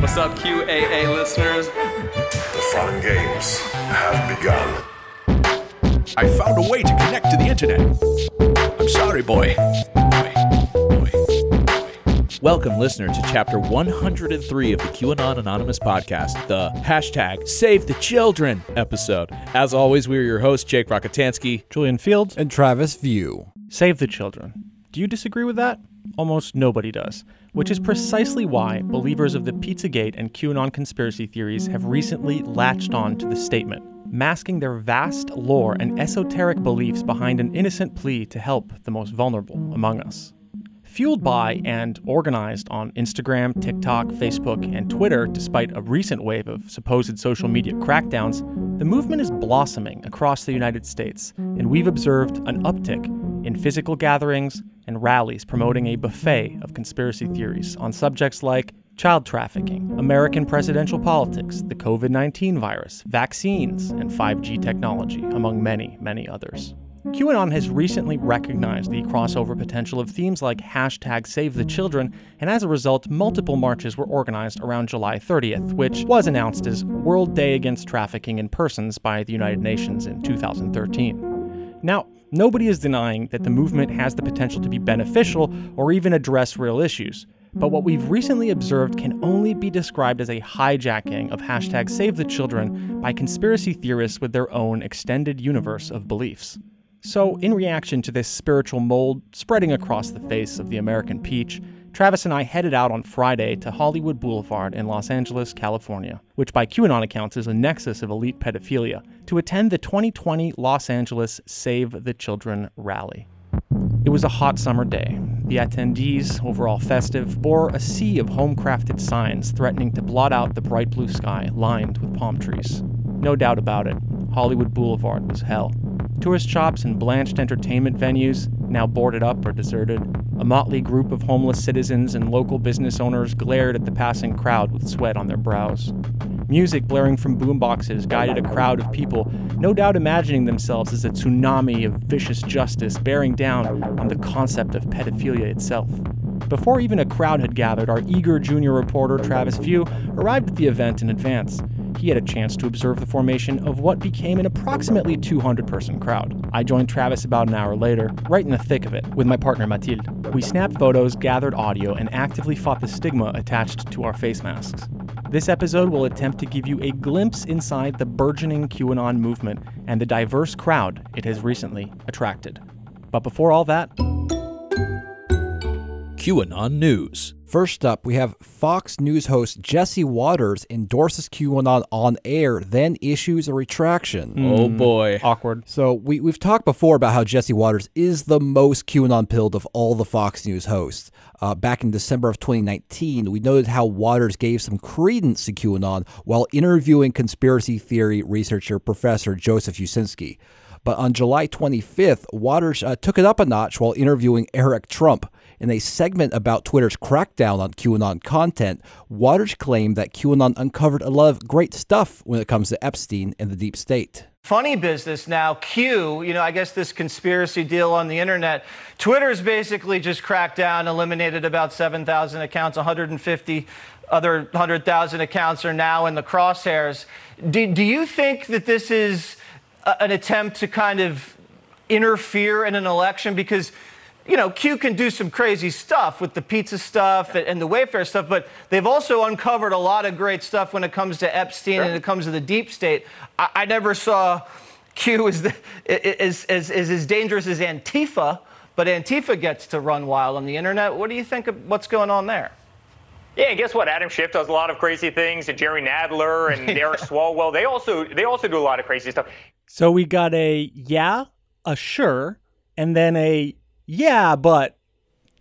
What's up, QAA listeners? The fun games have begun. I found a way to connect to the internet. I'm sorry, boy. Boy. Boy. Welcome, listener, to chapter 103 of the QAnon Anonymous podcast, the hashtag Save the Children episode. As always, we're your hosts, Jake Rockatansky. Julian Fields. and Travis View. Save the children. Do you disagree with that? Almost nobody does, which is precisely why believers of the Pizzagate and QAnon conspiracy theories have recently latched on to the statement, masking their vast lore and esoteric beliefs behind an innocent plea to help the most vulnerable among us. Fueled by and organized on Instagram, TikTok, Facebook, and Twitter, despite a recent wave of supposed social media crackdowns, the movement is blossoming across the United States, and we've observed an uptick in physical gatherings and rallies promoting a buffet of conspiracy theories on subjects like child trafficking, American presidential politics, the COVID 19 virus, vaccines, and 5G technology, among many, many others. QAnon has recently recognized the crossover potential of themes like hashtag Save the Children, and as a result, multiple marches were organized around July 30th, which was announced as World Day Against Trafficking in Persons by the United Nations in 2013. Now, nobody is denying that the movement has the potential to be beneficial or even address real issues. But what we've recently observed can only be described as a hijacking of hashtag Save the Children by conspiracy theorists with their own extended universe of beliefs. So, in reaction to this spiritual mold spreading across the face of the American peach, Travis and I headed out on Friday to Hollywood Boulevard in Los Angeles, California, which by QAnon accounts is a nexus of elite pedophilia, to attend the 2020 Los Angeles Save the Children rally. It was a hot summer day. The attendees, overall festive, bore a sea of home crafted signs threatening to blot out the bright blue sky lined with palm trees. No doubt about it, Hollywood Boulevard was hell. Tourist shops and blanched entertainment venues, now boarded up or deserted. A motley group of homeless citizens and local business owners glared at the passing crowd with sweat on their brows. Music blaring from boomboxes guided a crowd of people, no doubt imagining themselves as a tsunami of vicious justice bearing down on the concept of pedophilia itself. Before even a crowd had gathered, our eager junior reporter Travis View arrived at the event in advance. He had a chance to observe the formation of what became an approximately 200 person crowd. I joined Travis about an hour later, right in the thick of it, with my partner Mathilde. We snapped photos, gathered audio, and actively fought the stigma attached to our face masks. This episode will attempt to give you a glimpse inside the burgeoning QAnon movement and the diverse crowd it has recently attracted. But before all that, QAnon News. First up, we have Fox News host Jesse Watters endorses QAnon on air, then issues a retraction. Oh boy. awkward. So we, we've talked before about how Jesse Watters is the most QAnon pilled of all the Fox News hosts. Uh, back in December of 2019, we noted how Watters gave some credence to QAnon while interviewing conspiracy theory researcher Professor Joseph Uscinski. But on July 25th, Watters uh, took it up a notch while interviewing Eric Trump. In a segment about Twitter's crackdown on QAnon content, Watters claimed that QAnon uncovered a lot of great stuff when it comes to Epstein and the deep state. funny business now. Q, you know, I guess this conspiracy deal on the internet. Twitter's basically just cracked down, eliminated about 7,000 accounts, 150 other 100,000 accounts are now in the crosshairs. Do, do you think that this is a, an attempt to kind of interfere in an election? Because you know, Q can do some crazy stuff with the pizza stuff and the Wayfair stuff, but they've also uncovered a lot of great stuff when it comes to Epstein and it comes to the deep state. I, I never saw Q as, the, as, as, as, as dangerous as Antifa, but Antifa gets to run wild on the internet. What do you think of what's going on there? Yeah, and guess what? Adam Schiff does a lot of crazy things, and Jerry Nadler and Eric Swalwell. They also they also do a lot of crazy stuff. So we got a yeah, a sure, and then a yeah, but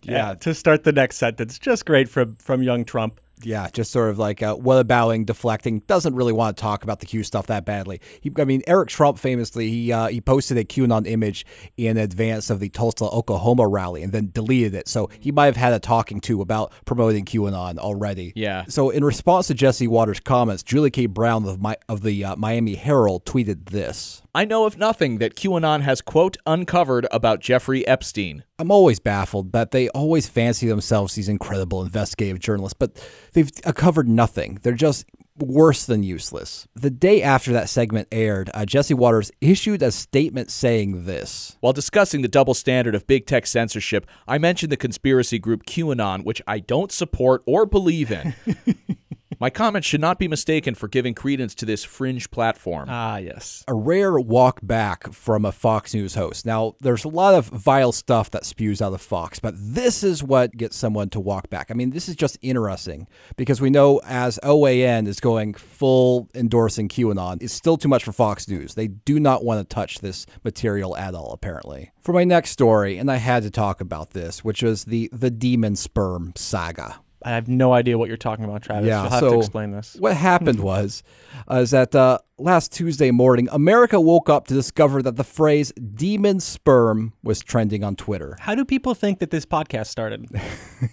Yeah. uh, to start the next sentence. Just great from from young Trump. Yeah, just sort of like uh, bowing, deflecting. Doesn't really want to talk about the Q stuff that badly. He, I mean, Eric Trump famously he uh, he posted a QAnon image in advance of the Tulsa, Oklahoma rally, and then deleted it. So he might have had a talking to about promoting QAnon already. Yeah. So in response to Jesse Watters' comments, Julie K. Brown of my of the uh, Miami Herald tweeted this. I know of nothing that QAnon has, quote, uncovered about Jeffrey Epstein. I'm always baffled that they always fancy themselves these incredible investigative journalists, but they've covered nothing. They're just worse than useless. The day after that segment aired, uh, Jesse Watters issued a statement saying this. While discussing the double standard of big tech censorship, I mentioned the conspiracy group QAnon, which I don't support or believe in. My comments should not be mistaken for giving credence to this fringe platform. Ah, yes. A rare walk back from a Fox News host. Now, there's a lot of vile stuff that spews out of Fox, but this is what gets someone to walk back. I mean, this is just interesting because we know as OAN is going full endorsing QAnon, it's still too much for Fox News. They do not want to touch this material at all, apparently. For my next story, and I had to talk about this, which was the the demon sperm saga. I have no idea what you're talking about, Travis. Yeah, You'll have so to explain this. What happened was, uh, is that uh, last Tuesday morning, America woke up to discover that the phrase "demon sperm" was trending on Twitter. How do people think that this podcast started?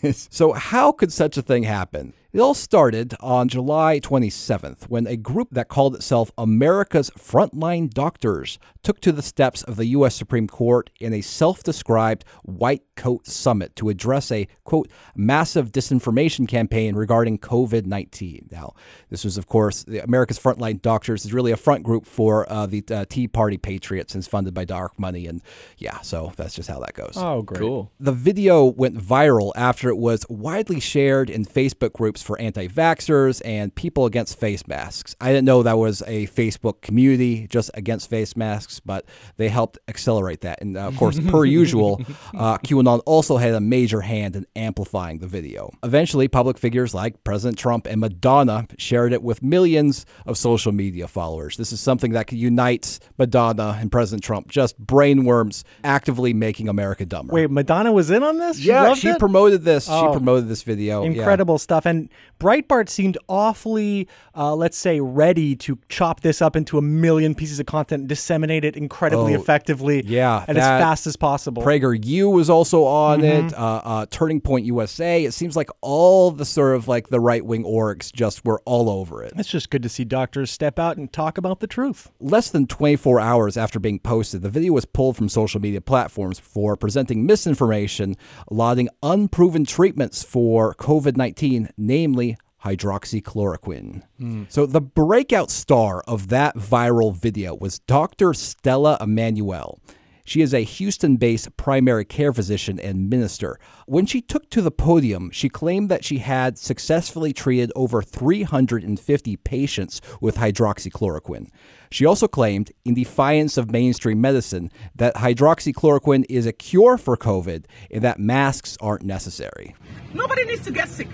so, how could such a thing happen? It all started on July 27th when a group that called itself America's Frontline Doctors took to the steps of the U.S. Supreme Court in a self described white coat summit to address a, quote, massive disinformation campaign regarding COVID 19. Now, this was, of course, the America's Frontline Doctors is really a front group for uh, the uh, Tea Party Patriots and is funded by dark money. And yeah, so that's just how that goes. Oh, great. Cool. The video went viral after it was widely shared in Facebook groups for anti vaxxers and people against face masks. I didn't know that was a Facebook community just against face masks, but they helped accelerate that. And uh, of course, per usual, uh, QAnon also had a major hand in amplifying the video. Eventually, public figures like President Trump and Madonna shared it with millions of social media followers. This is something that could unite Madonna and President Trump, just brainworms actively making America dumber. Wait, Madonna was in on this? She Yeah, she it? promoted this. Oh. She promoted this video. yeah. Incredible stuff. And Breitbart seemed awfully, uh, let's say, ready to chop this up into a million pieces of content and disseminate it incredibly Oh, effectively yeah, and as fast as possible. Prager U was also on Mm-hmm. it. Uh, uh, Turning Point USA. It seems like all the sort of like the right wing orgs just were all over it. it's just good to see doctors step out and talk about the truth. Less than 24 hours after being posted, the video was pulled from social media platforms for presenting misinformation, lauding unproven treatments for COVID 19, namely hydroxychloroquine. Hmm. So, the breakout star of that viral video was Dr. Stella Immanuel. She is a Houston based primary care physician and minister. When she took to the podium, she claimed that she had successfully treated over 350 patients with hydroxychloroquine. She also claimed, in defiance of mainstream medicine, that hydroxychloroquine is a cure for COVID and that masks aren't necessary. Nobody needs to get sick.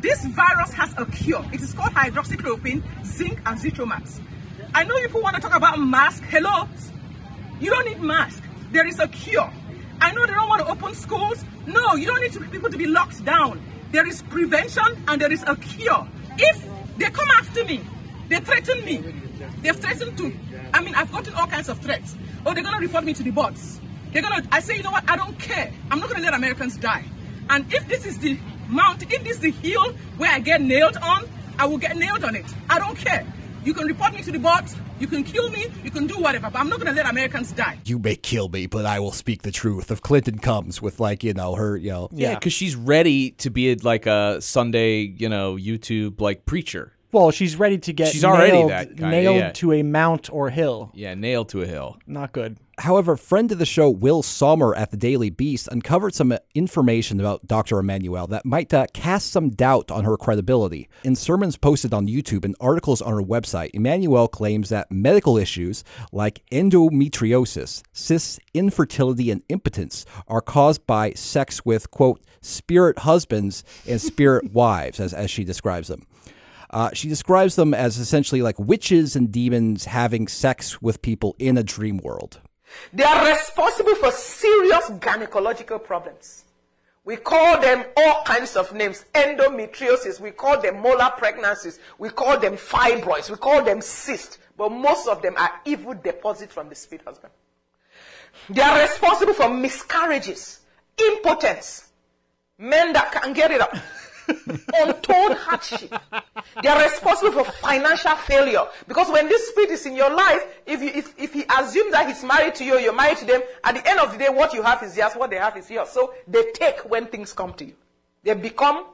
This virus has a cure. It is called hydroxychloroquine, zinc, and Zithromax. I know people want to talk about masks. Hello, you don't need mask. There is a cure. I know they don't want to open schools. No, you don't need to, people to be locked down. There is prevention and there is a cure. If they come after me, they threaten me. They've threatened to. I mean, I've gotten all kinds of threats. Oh, they're gonna report me to the boards. They're gonna. I say, you know what? I don't care. I'm not gonna let Americans die. And if this is the mount, if this is the hill where I get nailed on, I will get nailed on it. I don't care. You can report me to the boards. You can kill me. You can do whatever. But I'm not gonna let Americans die. You may kill me, but I will speak the truth. If Clinton comes with, like, you know, her, you know, Yeah, because she's ready to be like a Sunday, you know, YouTube like preacher. Well, she's ready to get She's already nailed, that kinda, nailed yeah. to a mount or hill. Yeah, nailed to a hill. Not good. However, friend of the show Will Sommer at the Daily Beast uncovered some information about Dr. Immanuel that might uh, cast some doubt on her credibility. In sermons posted on YouTube and articles on her website, Immanuel claims that medical issues like endometriosis, cysts, infertility, and impotence are caused by sex with, quote, spirit husbands and spirit wives, as, as she describes them. Uh, she describes them as essentially like witches and demons having sex with people in a dream world. They are responsible for serious gynecological problems. We call them all kinds of names endometriosis, we call them molar pregnancies, we call them fibroids, we call them cysts, but most of them are evil deposits from the spirit husband. They are responsible for miscarriages, impotence, men that can't get it up. Untold hardship. They are responsible for financial failure. Because when this spirit is in your life, if, you, if, if he assumes that he's married to you, you're married to them, at the end of the day, what you have is theirs, what they have is yours. So they take when things come to you. They become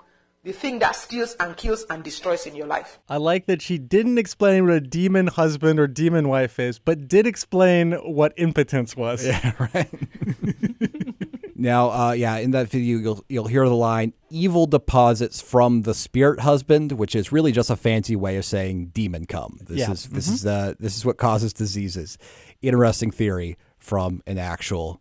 the thing that steals and kills and destroys in your life. I like that she didn't explain what a demon husband or demon wife is, but did explain what impotence was. Yeah, right. now, uh, yeah, in that video, you'll you'll hear the line "evil deposits from the spirit husband," which is really just a fancy way of saying demon come. This Yeah. is this is uh, this is what causes diseases. Interesting theory from an actual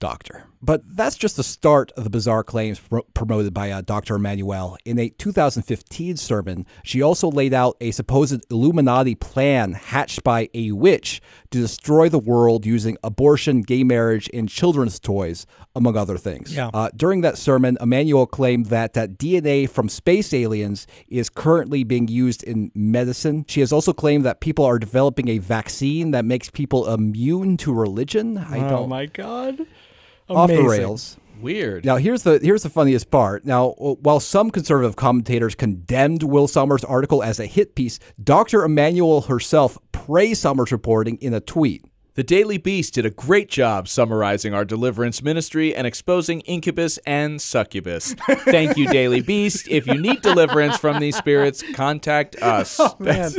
doctor. But that's just the start of the bizarre claims pro- promoted by uh, Dr. Immanuel. In a 2015 sermon, she also laid out a supposed Illuminati plan hatched by a witch to destroy the world using abortion, gay marriage, and children's toys, among other things. Yeah. Uh, during that sermon, Immanuel claimed that, that DNA from space aliens is currently being used in medicine. She has also claimed that people are developing a vaccine that makes people immune to religion. I oh my god. Off the rails. Weird. Now here's the here's the funniest part. Now, while some conservative commentators condemned Will Sommer's article as a hit piece, Dr. Immanuel herself praised Sommer's reporting in a tweet. The Daily Beast did a great job summarizing our deliverance ministry and exposing incubus and succubus. Thank you, Daily Beast. If you need deliverance from these spirits, contact us. Oh, Man.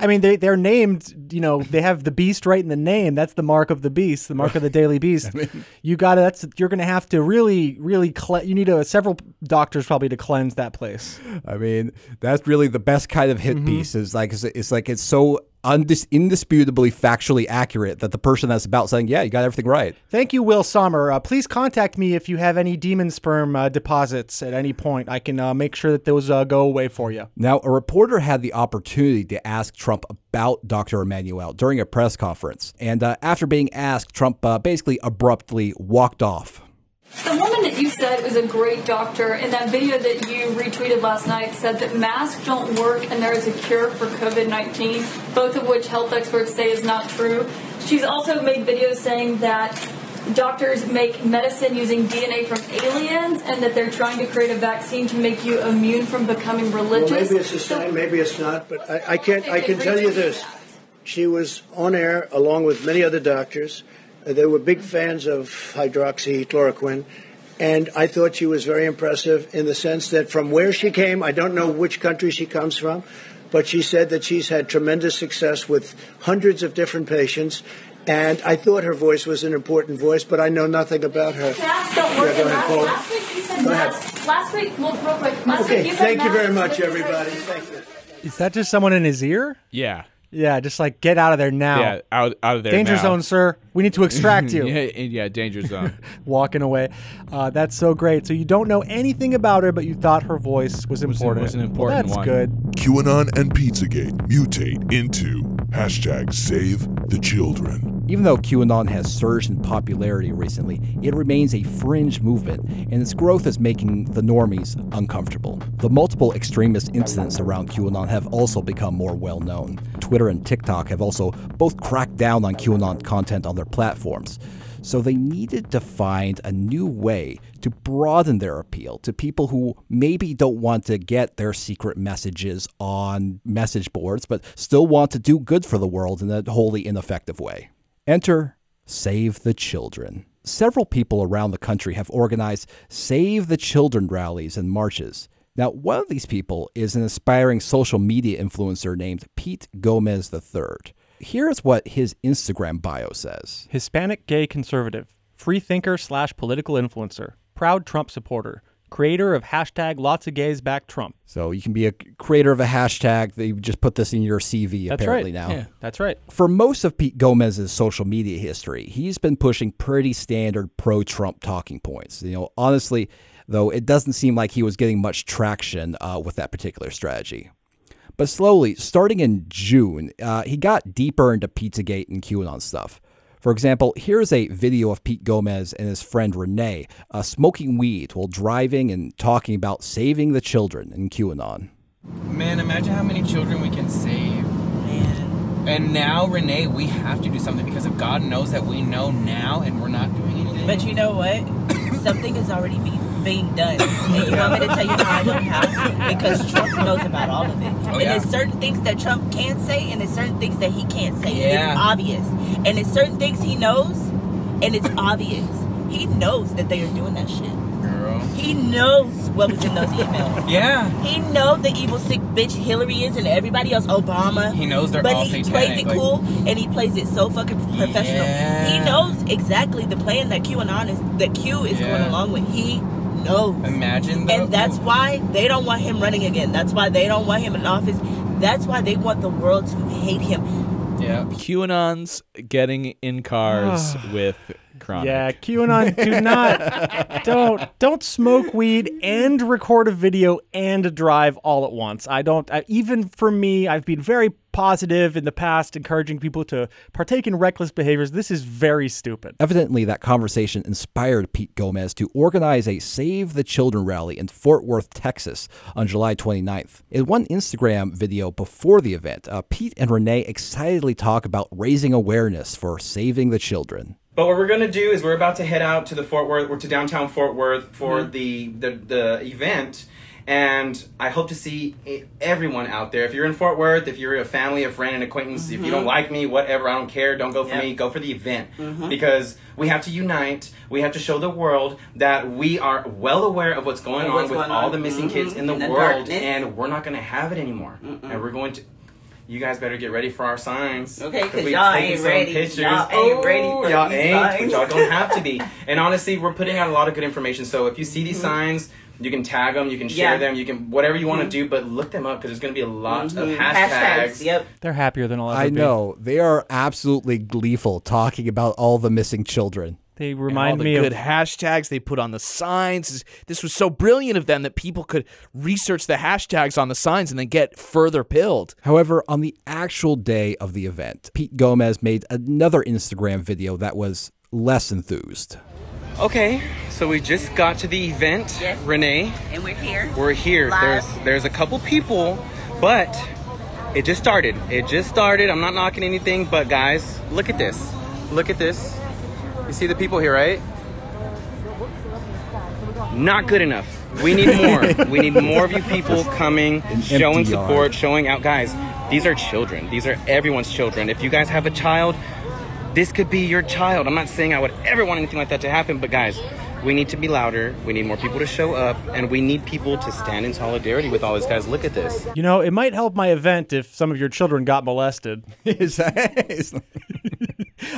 I mean, they, they're named, you know, they have the beast right in the name. That's the mark of the beast, the mark of the daily beast. you got to, that's, you're going to have to really, really, cle- you need a, several doctors probably to cleanse that place. I mean, that's really the best kind of hit Mm-hmm. piece. Is like it's, it's like it's so undis- indisputably factually accurate that the person that's about saying, "Yeah, you got everything right." Thank you, Will Sommer. Uh, please contact me if you have any demon sperm uh, deposits at any point. I can uh, make sure that those uh, go away for you. Now, a reporter had the opportunity to ask Trump about Dr. Immanuel during a press conference, and uh, after being asked, Trump uh, basically abruptly walked off. Said was a great doctor in that video that you retweeted last night said that masks don't work and there is a cure for COVID 19, both of which health experts say is not true. She's also made videos saying that doctors make medicine using DNA from aliens and that they're trying to create a vaccine to make you immune from becoming religious. Well, maybe it's the same, maybe it's not, but I, I can't. I can tell you this: she was on air along with many other doctors. They were big fans of hydroxychloroquine, and I thought she was very impressive in the sense that from where she came, I don't know which country she comes from, but she said that she's had tremendous success with hundreds of different patients. And I thought her voice was an important voice, but I know nothing about her. Masks don't work. Yeah, go ahead, last, Paul. last week you said Go ahead. Last week, well, real quick. Last Okay, week you thank you very much, everybody. Thank you. Is that just someone in his ear? Yeah. Yeah, just like get out of there now. Yeah, out, out of there. Danger now. zone, sir. We need to extract you. yeah, yeah, danger zone. Walking away. Uh, that's so great. So you don't know anything about her, but you thought her voice was important. was an Well, important that's one. good. QAnon and Pizzagate mutate into hashtag save the children. Even though QAnon has surged in popularity recently, it remains a fringe movement, and its growth is making the normies uncomfortable. The multiple extremist incidents around QAnon have also become more well known. Twitter and TikTok have also both cracked down on QAnon content on their platforms. So they needed to find a new way to broaden their appeal to people who maybe don't want to get their secret messages on message boards, but still want to do good for the world in a wholly ineffective way. Enter Save the Children. Several people around the country have organized Save the Children rallies and marches. Now, one of these people is an aspiring social media influencer named Pete Gomez III. Here's what his Instagram bio says. Hispanic gay conservative, free thinker slash political influencer, proud Trump supporter, creator of hashtag lots of gays back Trump. So you can be a creator of a hashtag. They just put this in your CV That's apparently right. now. Yeah, that's right. For most of Pete Gomez's social media history, he's been pushing pretty standard pro-Trump talking points. You know, honestly, though, it doesn't seem like he was getting much traction uh, with that particular strategy. But slowly, starting in June, uh, he got deeper into Pizzagate and QAnon stuff. For example, here's a video of Pete Gomez and his friend Renee uh, smoking weed while driving and talking about saving the children in QAnon. Man, imagine how many children we can save. Man. And now, Renee, we have to do something because if God knows that we know now and we're not doing anything. But you know what? Something is already being being done. And you want me to tell you how I know how? Because Trump knows about all of it. Oh, and yeah. there's certain things that Trump can say, and there's certain things that he can't say. And Yeah. it's obvious. And it's certain things he knows, and it's obvious. He knows that they are doing that shit. Girl. He knows what was in those emails. Yeah. He knows the evil sick bitch Hillary is and everybody else, Obama. He knows they're but all he satanic, plays it like- cool and he plays it so fucking professional. Yeah. He knows exactly the plan that QAnon is that Q is going along with. He knows. Imagine. And that's why they don't want him running again. That's why they don't want him in office. That's why they want the world to hate him. Yeah. QAnon's getting in cars with Chronic. Yeah, QAnon, do not, don't, don't smoke weed and record a video and drive all at once. I don't. I, even for me, I've been very positive in the past, encouraging people to partake in reckless behaviors. This is very stupid. Evidently, that conversation inspired Pete Gomez to organize a Save the Children rally in Fort Worth, Texas on July 29th. In one Instagram video before the event, uh, Pete and Renee excitedly talk about raising awareness for saving the children. But what we're gonna do is we're about to head out to the Fort Worth, or to downtown Fort Worth for Mm-hmm. the, the the event, and I hope to see everyone out there. If you're in Fort Worth, if you're a family, a friend, an acquaintance, if you don't Mhm. like me, whatever, I don't care. Don't go for Yep. me. Go for the event Mhm. because we have to unite. We have to show the world that we are well aware of what's going Of on with going all on. the missing kids Mhm. in the And the world, darkness. and we're not gonna have it anymore. And we're going to. You guys better get ready for our signs. Okay, 'cause we've y'all ain't ready. Pictures. Y'all ain't ready for y'all ain't, signs. but y'all don't have to be. And honestly, we're putting out a lot of good information. So if you see these Mhm. signs, you can tag them, you can share Yeah. them, you can whatever you want to Mhm. do, but look them up because there's going to be a lot of Mhm. hashtags. Yep. They're happier than I'll ever I be. know. They are absolutely gleeful talking about all the missing children. They And all remind the me good of hashtags they put on the signs. This was so brilliant of them that people could research the hashtags on the signs and then get further pilled. However, on the actual day of the event, Pete Gomez made another Instagram video that was less enthused. Okay, so we just got to the event, Yes. Renee. And we're here. We're here. Live. There's there's a couple people, but it just started. It just started. I'm not knocking anything, but guys, look at this. Look at this. You see the people here, right? Not good enough. We need more. we need more of you people coming, showing support, yard. showing out. Guys, these are children. These are everyone's children. If you guys have a child, this could be your child. I'm not saying I would ever want anything like that to happen, but guys, we need to be louder. We need more people to show up, and we need people to stand in solidarity with all these Guys, look at this. You know, it might help my event if some of your children got molested.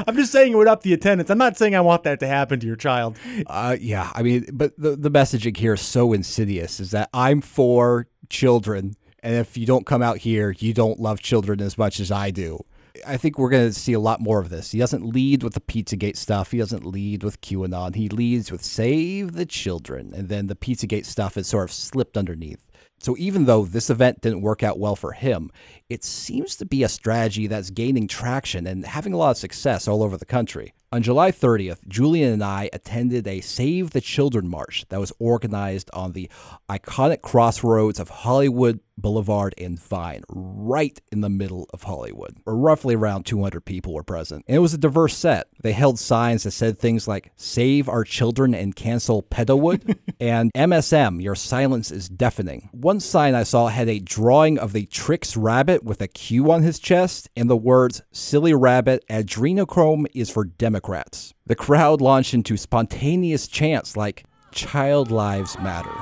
I'm just saying it would up the attendance. I'm not saying I want that to happen to your child. Uh, yeah, I mean, but the, the messaging here is so insidious is that I'm for children, and if you don't come out here, you don't love children as much as I do. I think we're going to see a lot more of this. He doesn't lead with the Pizzagate stuff. He doesn't lead with QAnon. He leads with save the children. And then the Pizzagate stuff is sort of slipped underneath. So even though this event didn't work out well for him, it seems to be a strategy that's gaining traction and having a lot of success all over the country. On July 30th, Julian and I attended a Save the Children march that was organized on the iconic crossroads of Hollywood Boulevard and Vine, right in the middle of Hollywood. Roughly around 200 people were present. And it was a diverse set. They held signs that said things like, Save our children and cancel Pedowood, and MSM, your silence is deafening. One sign I saw had a drawing of the Trix rabbit with a Q on his chest and the words, Silly rabbit, adrenochrome is for Democrats. The crowd launched into spontaneous chants like, Child lives matter.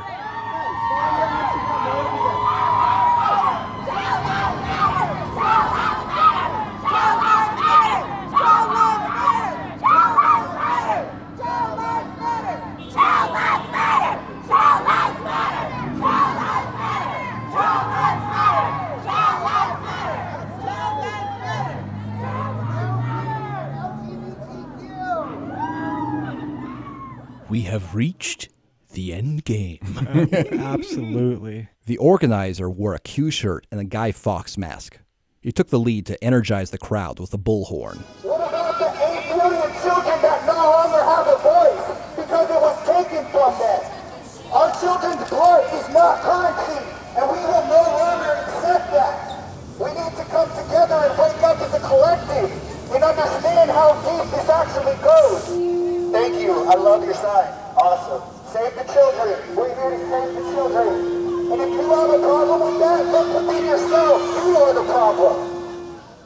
We have reached the end game. Absolutely. The organizer wore a Q shirt and a Guy Fawkes mask. He took the lead to energize the crowd with a bullhorn. What about the 8 million children that no longer have a voice because it was taken from them? Our children's blood is not currency, and we will no longer accept that. We need to come together and wake up as a collective and understand how deep this actually goes. Thank you. I love your sign. Awesome. Save the children. We're here to save the children. And if you have a problem with that, look within yourself. You are the problem.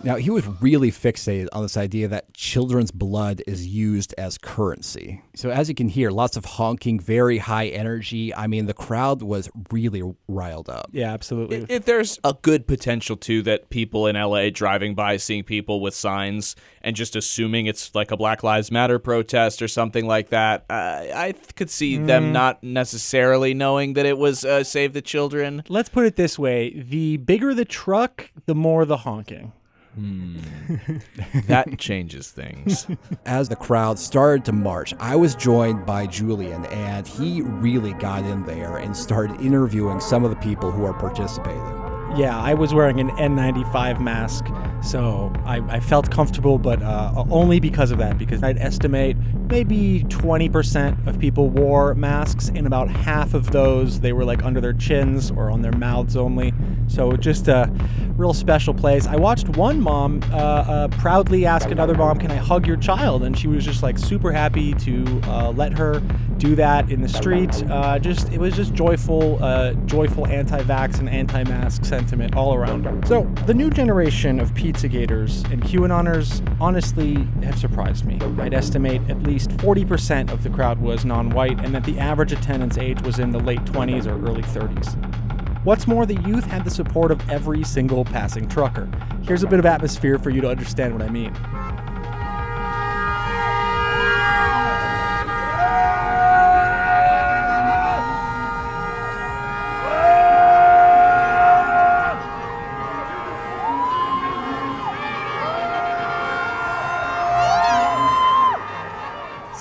Now, he was really fixated on this idea that children's blood is used as currency. So, as you can hear, lots of honking, very high energy. I mean, the crowd was really riled up. Yeah, absolutely. If there's a good potential too that people in LA driving by seeing people with signs and just assuming it's like a Black Lives Matter protest or something like that, uh, I could see them Mm. not necessarily knowing that it was uh, Save the Children. Let's put it this way the bigger the truck, the more the honking. Hmm. that changes things. As the crowd started to march, I was joined by Julian, and he really got in there and started interviewing some of the people who are participating. Yeah, I was wearing an N95 mask, so I, I felt comfortable, but uh, only because of that, because I'd estimate maybe 20% of people wore masks, and about half of those, they were like under their chins or on their mouths only. So just a real special place. I watched one mom uh, uh, proudly ask another mom, Can I hug your child? And she was just like super happy to uh, let her do that in the street. Uh, just It was just joyful, uh, joyful anti vax and anti mask sentiment all around. So the new generation of Pizzagators and QAnoners honestly have surprised me. I'd estimate at least 40% of the crowd was non white, and that the average attendance age was in the late 20s or early 30s. What's more, the youth had the support of every single passing trucker. Here's a bit of atmosphere for you to understand what I mean.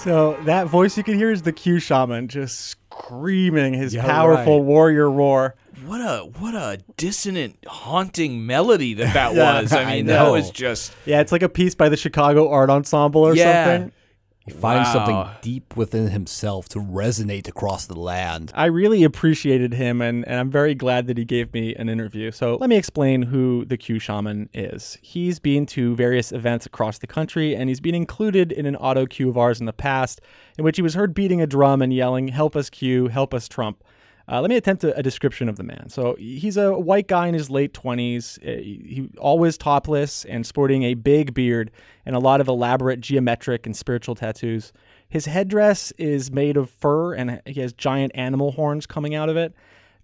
So that voice you can hear is the Q shaman just screaming his Yeah, powerful right. warrior roar. What a what a dissonant, haunting melody that that Yeah, was. I I mean, that was just Yeah, it's like a piece by the Chicago Art Ensemble or Yeah. something. He finds something deep within himself to resonate across the land. I really appreciated him, and, and I'm very glad that he gave me an interview. So let me explain who the Q Shaman is. He's been to various events across the country, and he's been included in an auto cue of ours in the past, in which he was heard beating a drum and yelling, Help us, Q, help us, Trump. Uh, let me attempt a, a description of the man. So he's a white guy in his late 20s, uh, he, always topless and sporting a big beard and a lot of elaborate geometric and spiritual tattoos. His headdress is made of fur and he has giant animal horns coming out of it.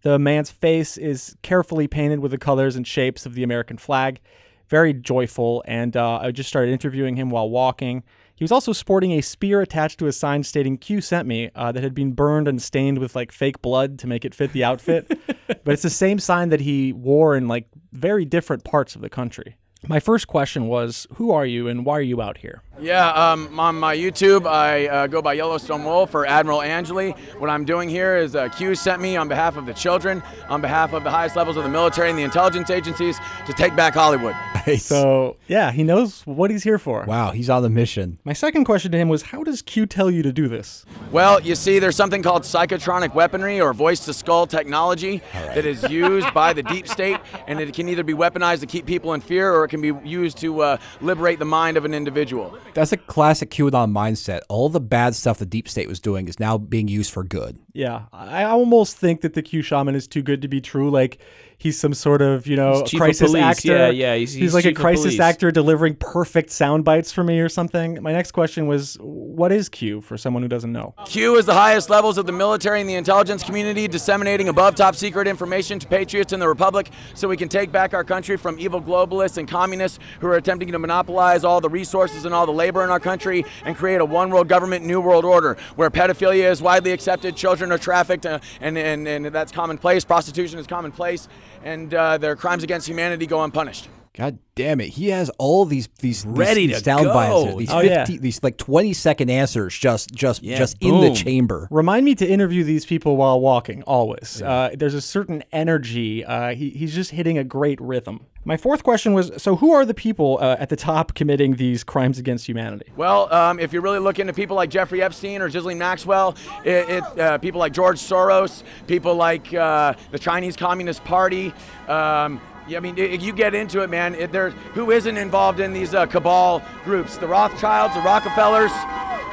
The man's face is carefully painted with the colors and shapes of the American flag. Very joyful, and uh, I just started interviewing him while walking. He was also sporting a spear attached to a sign stating Q sent me uh, that had been burned and stained with like fake blood to make it fit the outfit. but it's the same sign that he wore in like very different parts of the country. My first question was Who are you and why are you out here? Yeah, um, on my YouTube, I uh, go by Yellowstone Wolf or Admiral Angeli. What I'm doing here is uh, Q sent me on behalf of the children, on behalf of the highest levels of the military and the intelligence agencies to take back Hollywood. So, yeah, he knows what he's here for. Wow, he's on the mission. My second question to him was How does Q tell you to do this? Well, you see, there's something called psychotronic weaponry or voice to skull technology that is used by the deep state, and it can either be weaponized to keep people in fear or it can be used to uh, liberate the mind of an individual. That's a classic QAnon mindset. All the bad stuff the deep state was doing is now being used for good. Yeah, I almost think that the Q shaman is too good to be true. Like he's some sort of you know He's crisis actor. Yeah, yeah, he's- he's like a crisis actor delivering perfect sound bites for me or something. My next question was, what is Q for someone who doesn't know? Q is the highest levels of the military and the intelligence community disseminating above top secret information to patriots in the republic so we can take back our country from evil globalists and communists who are attempting to monopolize all the resources and all the labor in our country and create a one world government, new world order where pedophilia is widely accepted, children are trafficked, uh, and, and, and that's commonplace, prostitution is commonplace, and uh, their crimes against humanity go unpunished. God damn it! He has all these these Ready these, to sound go. bites, these Oh, yeah. these like twenty second answers, just just Yeah, just in the chamber. Remind me to interview these people while walking, always. Uh, there's a certain energy. Uh, he, he's just hitting a great rhythm. My fourth question was so, who are the people uh, at the top committing these crimes against humanity? Well, um, if you're really looking at people like Jeffrey Epstein or Ghislaine Maxwell, it, it, uh, people like George Soros, people like uh, the Chinese Communist Party. Um, yeah, I mean, i- you get into it, man. It, there, who isn't involved in these uh, cabal groups? The Rothschilds, the Rockefellers,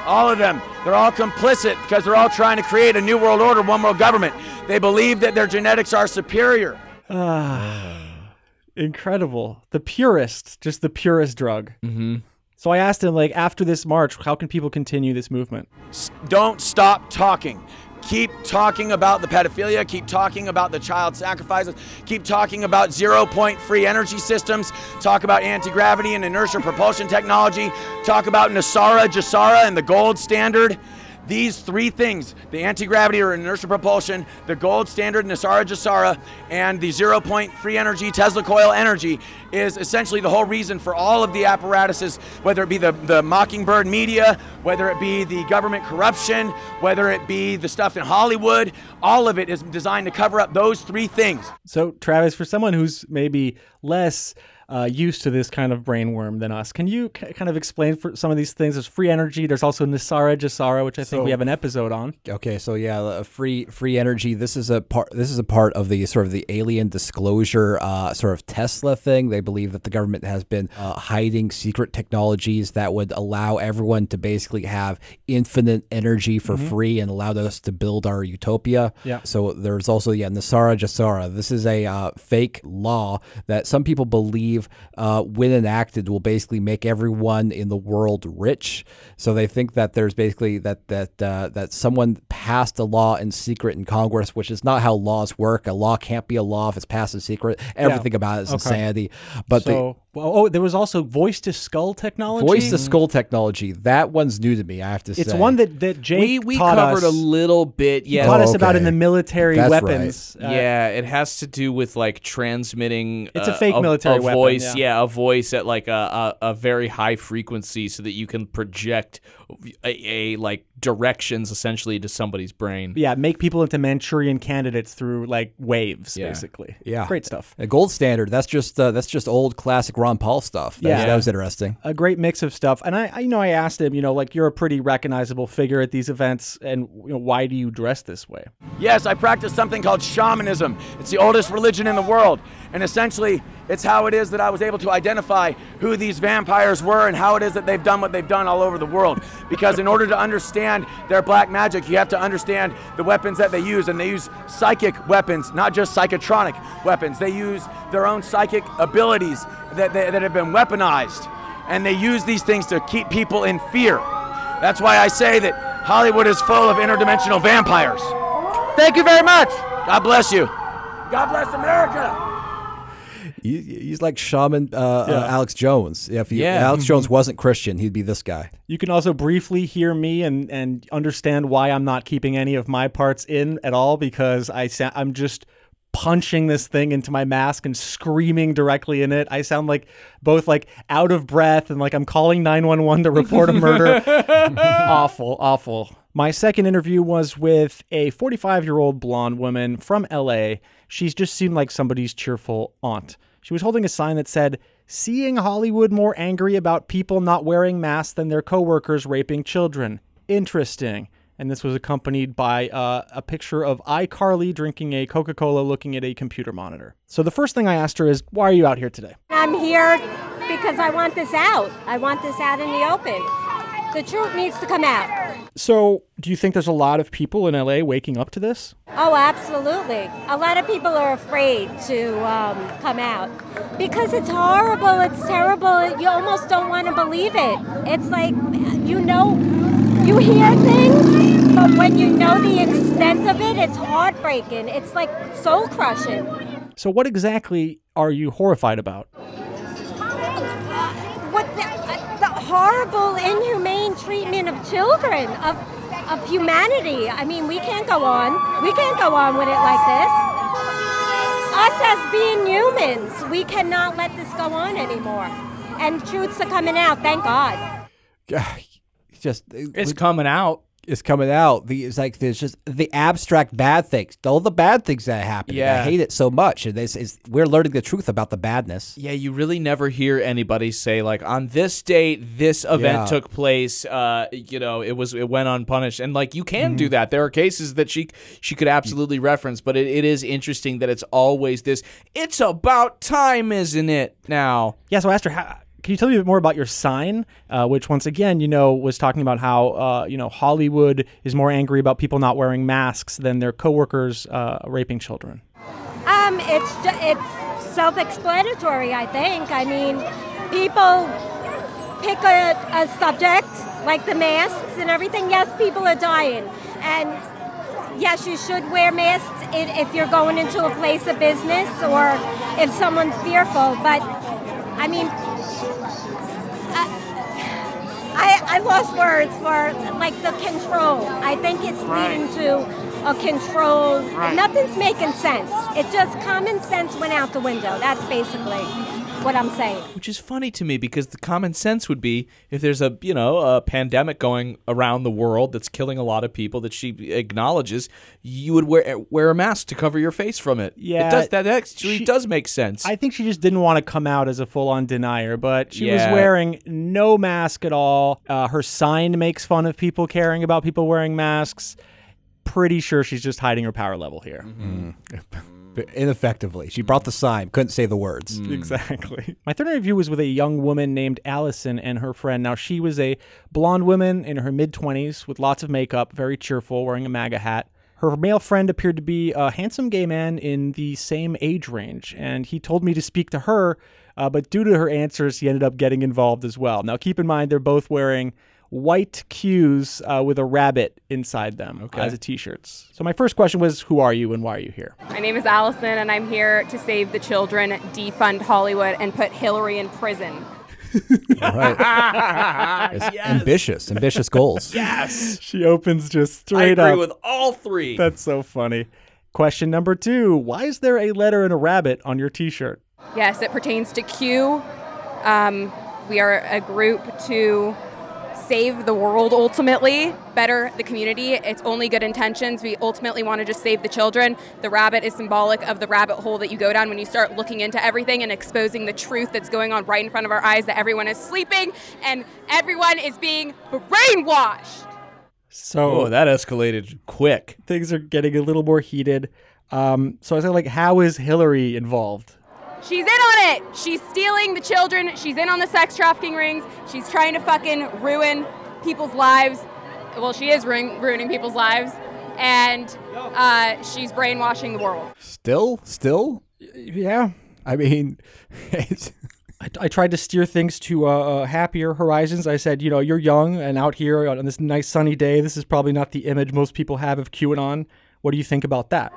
All of them. They're all complicit because they're all trying to create a new world order, one world government. They believe that their genetics are superior. Ah, incredible. The purest, just the purest drug. Mm-hmm. So I asked him, like, after this march, how can people continue this movement? Don't stop talking. Keep talking about the pedophilia. Keep talking about the child sacrifices. Keep talking about zero point free energy systems. Talk about anti gravity and inertial propulsion technology. Talk about NESARA, GESARA, and the gold standard. These three things the anti gravity or inertia propulsion, the gold standard NESARA GESARA, and the zero point free energy Tesla coil energy is essentially the whole reason for all of the apparatuses, whether it be the, the Mockingbird media, whether it be the government corruption, whether it be the stuff in Hollywood. All of it is designed to cover up those three things. So, Travis, for someone who's maybe less uh, used to this kind of brainworm than us, can you k- kind of explain for some of these things? There's free energy. There's also NESARA GESARA, which I think So- we have an episode on. Okay, so yeah, uh, free free energy. This is a part. This is a part of the sort of the alien disclosure, uh, sort of Tesla thing. They believe that the government has been uh, hiding secret technologies that would allow everyone to basically have infinite energy for Mhm. free and allowed us to build our utopia. Yeah. So there's also yeah, NESARA GESARA. This is a uh, fake law that some people believe, uh, when enacted, will basically make everyone in the world rich. So they think that there's basically that that uh, that someone passed a law in secret in Congress, which is not how laws work. A law can't be a law if it's passed in secret. Everything Yeah. about it is Okay. insanity. But so, well, oh, there was also voice to skull technology. voice to skull technology, that one's new to me. I have to say, It's one that that Jake we we taught covered us. a little bit. Yeah, taught Oh, us about in the military That's right. weapons. Uh, yeah, it has to do with like transmitting. It's a uh, fake military a weapon, voice. yeah. a voice at like a, a, a very high frequency, so that you can project a, a like directions essentially to somebody's brain. yeah, make people into Manchurian candidates through like waves, Yeah. basically. Yeah, great stuff. A gold standard. That's just uh, that's just old classic Ron Paul stuff. That, Yeah. that was interesting. a great mix of stuff. And I, I, you know, I asked him, you know, like you're a pretty recognizable figure at these events, and you know, why do you dress this way? Yes, I practice something called shamanism. It's the oldest religion in the world. And essentially, it's how it is that I was able to identify who these vampires were and how it is that they've done what they've done all over the world. Because in order to understand their black magic, you have to understand the weapons that they use. And they use psychic weapons, not just psychotronic weapons. They use their own psychic abilities that, that, that have been weaponized. And they use these things to keep people in fear. That's why I say that Hollywood is full of interdimensional vampires. Thank you very much. God bless you. God bless America. He, he's like shaman uh, Yeah. uh, Alex Jones. If he, Yeah. Alex Jones wasn't Christian, he'd be this guy. You can also briefly hear me and and understand why I'm not keeping any of my parts in at all because I sa- I'm just punching this thing into my mask and screaming directly in it. I sound like both like out of breath and like I'm calling 911 to report a murder. awful, awful. My second interview was with a 45 year old blonde woman from LA. She's just seemed like somebody's cheerful aunt. She was holding a sign that said, Seeing Hollywood more angry about people not wearing masks than their coworkers raping children. Interesting. And this was accompanied by uh, a picture of iCarly drinking a Coca Cola looking at a computer monitor. So the first thing I asked her is, Why are you out here today? I'm here because I want this out. I want this out in the open. The truth needs to come out. So, do you think there's a lot of people in LA waking up to this? Oh, absolutely. A lot of people are afraid to um, come out because it's horrible, it's terrible. You almost don't want to believe it. It's like, you know, you hear things, but when you know the extent of it, it's heartbreaking. It's like soul crushing. So, what exactly are you horrified about? what the, uh, the horrible, inhumane treatment of children, of, of humanity. I mean, we can't go on. We can't go on with it like this. Us as being humans, we cannot let this go on anymore. And truths are coming out, thank God. Just It's coming out. It's coming out. The it's like there's just the abstract bad things, all the bad things that happen. Yeah. I hate it so much. And it's, it's, we're learning the truth about the badness. Yeah, you really never hear anybody say like on this date this event Yeah. took place. Uh, you know, it was it went unpunished, and like you can Mm-hmm. do that. There are cases that she she could absolutely reference, but it, it is interesting that it's always this. It's about time, isn't it? Now, Yeah, so I asked her, how, can you tell me a bit more about your sign, uh, which once again, you know, was talking about how uh, you know Hollywood is more angry about people not wearing masks than their coworkers uh, raping children? Um, it's it's self-explanatory. I think. I mean, people pick a, a subject like the masks and everything. Yes, people are dying, and yes, you should wear masks if you're going into a place of business or if someone's fearful. But I mean, I, I lost words for like the control. I think it's leading to a control. Right. Nothing's making sense. It just common sense went out the window. That's basically what I'm saying. Which is funny to me because the common sense would be if there's a you know a pandemic going around the world that's killing a lot of people that she acknowledges, you would wear wear a mask to cover your face from it. Yeah, it does that actually she- does make sense. I think she just didn't want to come out as a full-on denier, but she was wearing no mask at all. Uh, her sign makes fun of people caring about people wearing masks. Pretty sure she's just hiding her power level here. But ineffectively. She brought the sign, couldn't say the words. Exactly. My third interview was with a young woman named Allison and her friend. Now, she was a blonde woman in her mid 20s with lots of makeup, very cheerful, wearing a MAGA hat. Her male friend appeared to be a handsome gay man in the same age range, and he told me to speak to her, uh, but due to her answers, he ended up getting involved as well. Now, keep in mind, they're both wearing white cues uh, with a rabbit inside them Okay. as a t-shirts. So my first question was, who are you and why are you here? My name is Allison, and I'm here to save the children, defund Hollywood, and put Hillary in prison. Right. It's Ambitious, ambitious goals. Yes. She opens just straight up. I straight agree up. with all three. That's so funny. Question number two Why is there a letter and a rabbit on your t shirt? Yes, it pertains to Q. Um, we are a group to save the world ultimately, better the community. It's only good intentions. We ultimately want to just save the children. The rabbit is symbolic of the rabbit hole that you go down when you start looking into everything and exposing the truth that's going on right in front of our eyes that everyone is sleeping and everyone is being brainwashed. So oh, that escalated quick. things are getting a little more heated. Um, so I said, like, how is Hillary involved? She's in on it. She's stealing the children. She's in on the sex trafficking rings. She's trying to fucking ruin people's lives. Well, she is ruin- ruining people's lives. And uh, she's brainwashing the world. Still? Still? Yeah. I mean, it's, I, I tried to steer things to uh, uh, happier horizons. I said, you know, you're young and out here on this nice sunny day. This is probably not the image most people have of QAnon. What do you think about that?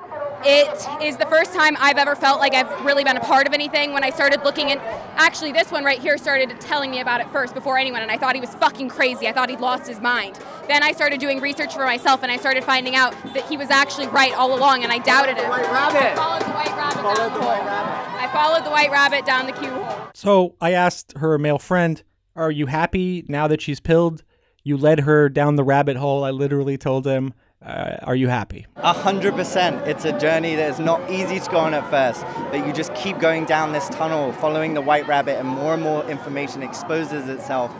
It is the first time I've ever felt like I've really been a part of anything. When I started looking at, actually, this one right here started telling me about it first before anyone, and I thought he was fucking crazy. I thought he'd lost his mind. Then I started doing research for myself, and I started finding out that he was actually right all along, and I doubted it. White rabbit. I followed the white rabbit down the hole. I followed the white rabbit down the Q hole. So I asked her male friend, Are you happy now that she's pilled? You led her down the rabbit hole. I literally told him, uh, Are you happy? A hundred percent. It's a journey that is not easy to go on at first, but you just keep going down this tunnel, following the white rabbit, and more and more information exposes itself.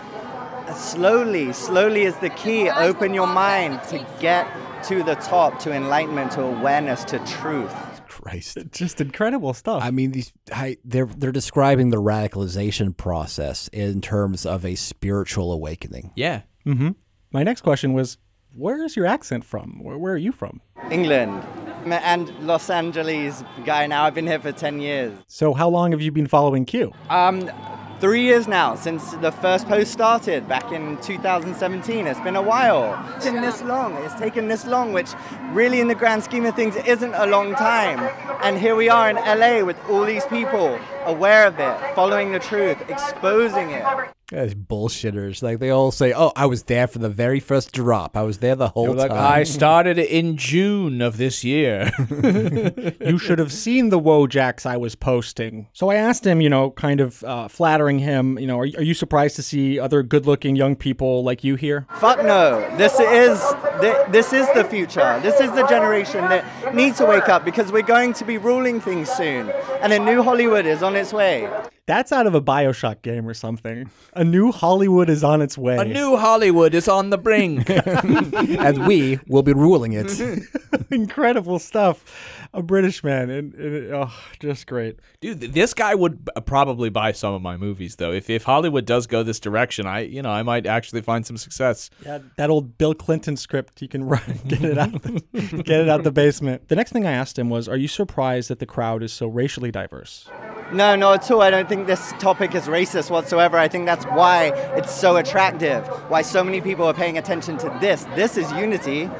And slowly, slowly is the key. Open your mind to get to the top, to enlightenment, to awareness, to truth. Christ. Just incredible stuff. I mean, these I, they're they're describing the radicalization process in terms of a spiritual awakening. Yeah. Mm-hmm. My next question was, Where is your accent from? Where, where are you from? England and Los Angeles guy now. I've been here for 10 years. So how long have you been following Q? Um, three years now since the first post started back in 2017. It's been a while. It's been this long. It's taken this long, which really, in the grand scheme of things, isn't a long time. And here we are in LA with all these people aware of it, following the truth, exposing it. Guys, bullshitters. Like they all say, "Oh, I was there for the very first drop. I was there the whole You're like, time." I started in June of this year. you should have seen the Wojaks I was posting. So I asked him, you know, kind of uh, flattering him, you know, are, are you surprised to see other good looking young people like you here? Fuck no. This is thi- this is the future. This is the generation that needs to wake up because we're going to be ruling things soon, and a new Hollywood is on its way. That's out of a Bioshock game or something. A new Hollywood is on its way. A new Hollywood is on the brink. and we will be ruling it. Incredible stuff. A British man, and, and oh, just great. Dude, this guy would probably buy some of my movies though. If if Hollywood does go this direction, I you know I might actually find some success. Yeah, that old Bill Clinton script. You can run, get it out, the, get it out the basement. The next thing I asked him was, "Are you surprised that the crowd is so racially diverse?" No, not at all. I don't think this topic is racist whatsoever. I think that's why it's so attractive, why so many people are paying attention to this. This is unity.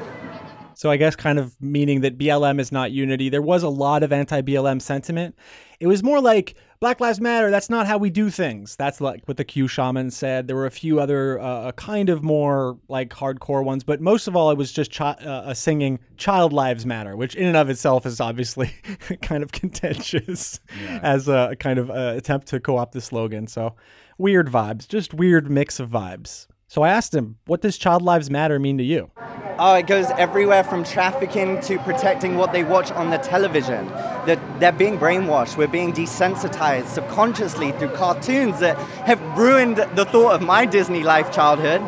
So I guess kind of meaning that BLM is not unity. There was a lot of anti-BLM sentiment. It was more like Black Lives Matter. That's not how we do things. That's like what the Q shaman said. There were a few other uh, kind of more like hardcore ones, but most of all, it was just chi- uh, singing "Child Lives Matter," which in and of itself is obviously kind of contentious as a kind of uh, attempt to co-opt the slogan. So weird vibes, just weird mix of vibes. So I asked him, "What does Child Lives Matter mean to you?" Oh, it goes everywhere from trafficking to protecting what they watch on the television. That they're being brainwashed. We're being desensitized subconsciously through cartoons that have ruined the thought of my Disney life childhood.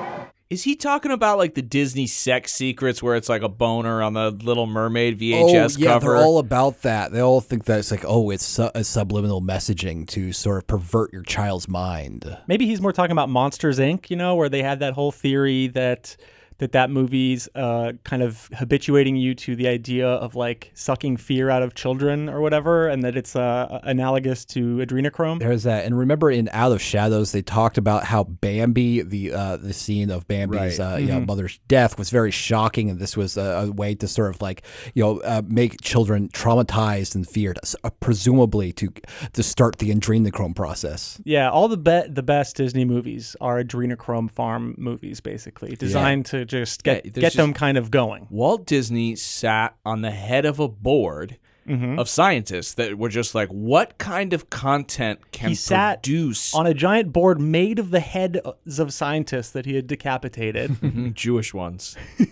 Is he talking about like the Disney sex secrets where it's like a boner on the Little Mermaid VHS oh, yeah, cover? they're all about that. They all think that it's like, oh, it's su- a subliminal messaging to sort of pervert your child's mind. Maybe he's more talking about Monsters Inc., you know, where they had that whole theory that that that movie's uh, kind of habituating you to the idea of like sucking fear out of children or whatever, and that it's uh, analogous to adrenochrome. There's that, and remember in Out of Shadows, they talked about how Bambi, the uh, the scene of Bambi's Right. uh, you know, mother's death, was very shocking, and this was a, a way to sort of like you know uh, make children traumatized and feared, uh, presumably to to start the adrenochrome process. Yeah, all the be- the best Disney movies are adrenochrome farm movies, basically designed to just get Yeah, get just- them kind of going. Walt Disney sat on the head of a board Mhm. of scientists that were just like, what kind of content can he sat produce on a giant board made of the heads of scientists that he had decapitated. Mhm, Jewish ones?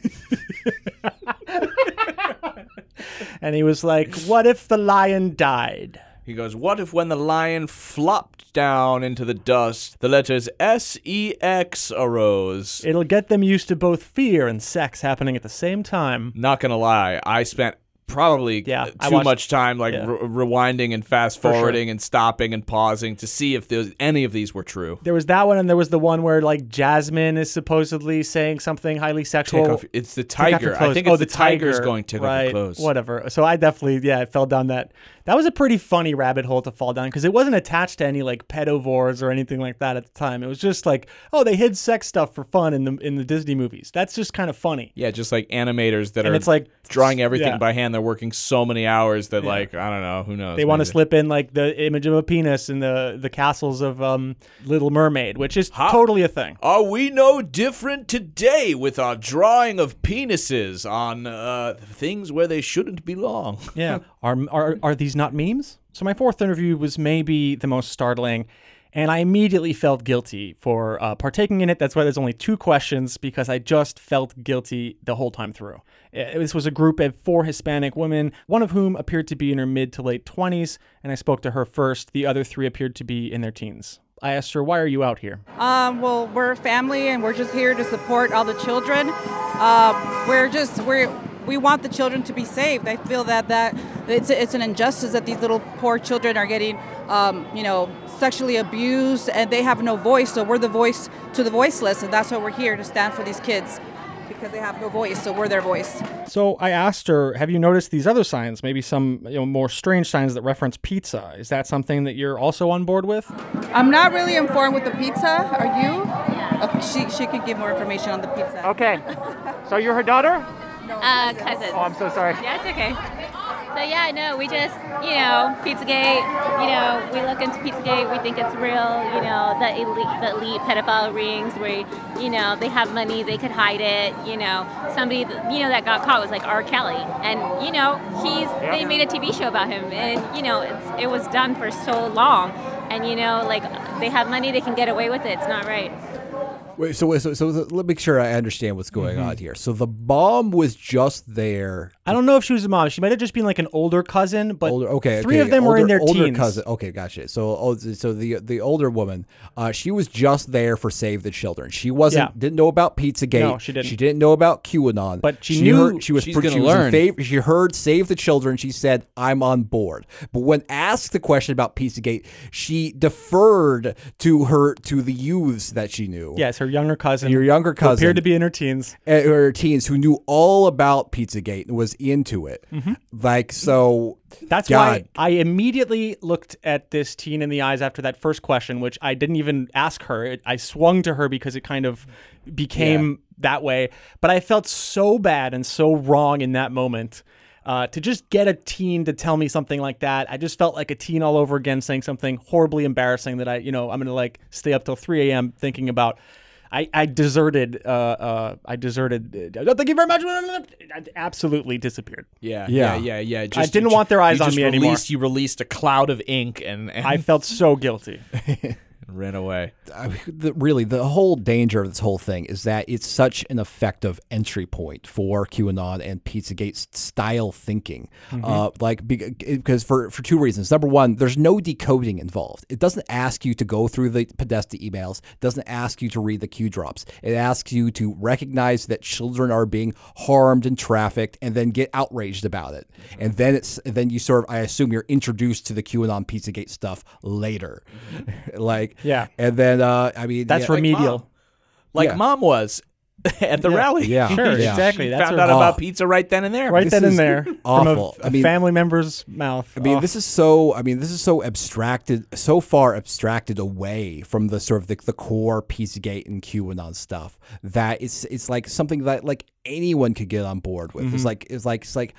and he was like, "What if the lion died?" He goes, What if when the lion flopped down into the dust, the letters S E X arose? It'll get them used to both fear and sex happening at the same time. Not gonna lie, I spent probably Yeah, too watched- much time like yeah. re- rewinding and fast For sure. forwarding and stopping and pausing to see if there's, any of these were true. There was that one, and there was the one where like Jasmine is supposedly saying something highly sexual. Off- it's the tiger. I think oh, it's the the tiger's tiger. going, "Take off your clothes." Whatever. So I definitely, yeah, I fell down that. That was a pretty funny rabbit hole to fall down because it wasn't attached to any like pedovores or anything like that at the time. It was just like, oh, they hid sex stuff for fun in the in the Disney movies. That's just kind of funny. Yeah, just like animators that And are it's like- drawing everything yeah. by hand. They're working so many hours that Yeah. like I don't know who knows. They want to slip in like the image of a penis in the the castles of um, Little Mermaid, which is totally a thing. Are we no different today with our drawing of penises on uh, things where they shouldn't belong? Yeah. are, are are these not memes? So my fourth interview was maybe the most startling, and I immediately felt guilty for uh, partaking in it. That's why there's only two questions because I just felt guilty the whole time through. This was a group of four Hispanic women, one of whom appeared to be in her mid to late 20s, and I spoke to her first. The other three appeared to be in their teens. I asked her, "Why are you out here?" Um, well, we're a family, and we're just here to support all the children. Uh, we're just we're we want the children to be saved. I feel that that it's it's an injustice that these little poor children are getting, um, you know, sexually abused, and they have no voice. So we're the voice to the voiceless, and that's why we're here to stand for these kids because they have no voice. So we're their voice. So I asked her, "Have you noticed these other signs? Maybe some you know more strange signs that reference pizza? Is that something that you're also on board with?" I'm not really informed with the pizza. Are you? Yeah. she she can give more information on the pizza. Okay. So you're her daughter? Uh, cousins. Oh, I'm so sorry. Yeah, it's okay. So yeah, no, we just, you know, Pizzagate. You know, we look into Pizzagate. We think it's real. You know, the elite, the elite pedophile rings where, you know, they have money, they could hide it. You know, somebody, you know, that got caught was like R. Kelly, and you know, he's they made a TV show about him, and you know, it's, it was done for so long, and you know, like they have money, they can get away with it. It's not right. Wait, so, so, so let me make sure I understand what's going Mhm. on here. So the bomb was just there. I don't know if she was a mom. She might have just been like an older cousin, but older, okay, three okay, of them were in older- their older teens. cousin. Okay, gotcha. So, oh, so the the older woman, uh, she was just there for Save the Children. She wasn't Yeah. didn't know about PizzaGate. No, she didn't. She didn't know about QAnon. But she knew heard, she was she's pre- gonna she was learn. favor- she heard Save the Children. She said, "I'm on board." But when asked the question about PizzaGate, she deferred to her to the youths that she knew. Yes, her younger cousin. Your younger who cousin appeared to be in her teens. uh, or teens who knew all about Pizzagate and was into it. Mhm. Like so. That's God, why I immediately looked at this teen in the eyes after that first question, which I didn't even ask her. It, I swung to her because it kind of became that way. But I felt so bad and so wrong in that moment. Uh, to just get a teen to tell me something like that, I just felt like a teen all over again saying something horribly embarrassing that I, you know, I'm gonna like stay up till 3 a.m. thinking about. I, I deserted. Uh, uh, I deserted. Uh, thank you very much. I absolutely disappeared. Yeah, Yeah. yeah, yeah, yeah. I didn't you want their eyes you on just me anymore. released, You released a cloud of ink and, and I felt so guilty. ran away. I mean, the, really, the whole danger of this whole thing is that it's such an effective entry point for QAnon and Pizzagate style thinking. Mm-hmm. Uh, like because for for two reasons. Number one, there's no decoding involved. It doesn't ask you to go through the Podesta emails. It doesn't ask you to read the Q drops. It asks you to recognize that children are being harmed and trafficked, and then get outraged about it. And then it's then you sort of I assume you're introduced to the QAnon Pizzagate stuff later, like Yeah. and then uh, I mean That's yeah, remedial. like Yeah. mom was at the Yeah. rally. Yeah. Sure, Yeah. exactly. She That's found her- out about Oh. pizza right then and there. right This then and there awful. from a, I mean- family member's mouth. I mean, Oh. this is so. I mean, this is so abstracted, so far abstracted away from the sort of the, the core Pizzagate and QAnon stuff that it's it's like something that like anyone could get on board with. It's Mhm. like it's like it's like